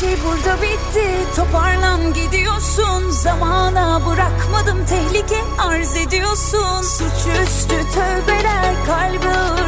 şey burada bitti. Toparlan gidiyorsun. Zamana bırakmadım tehlike arz ediyorsun. Suçüstü tövbeler Kalbe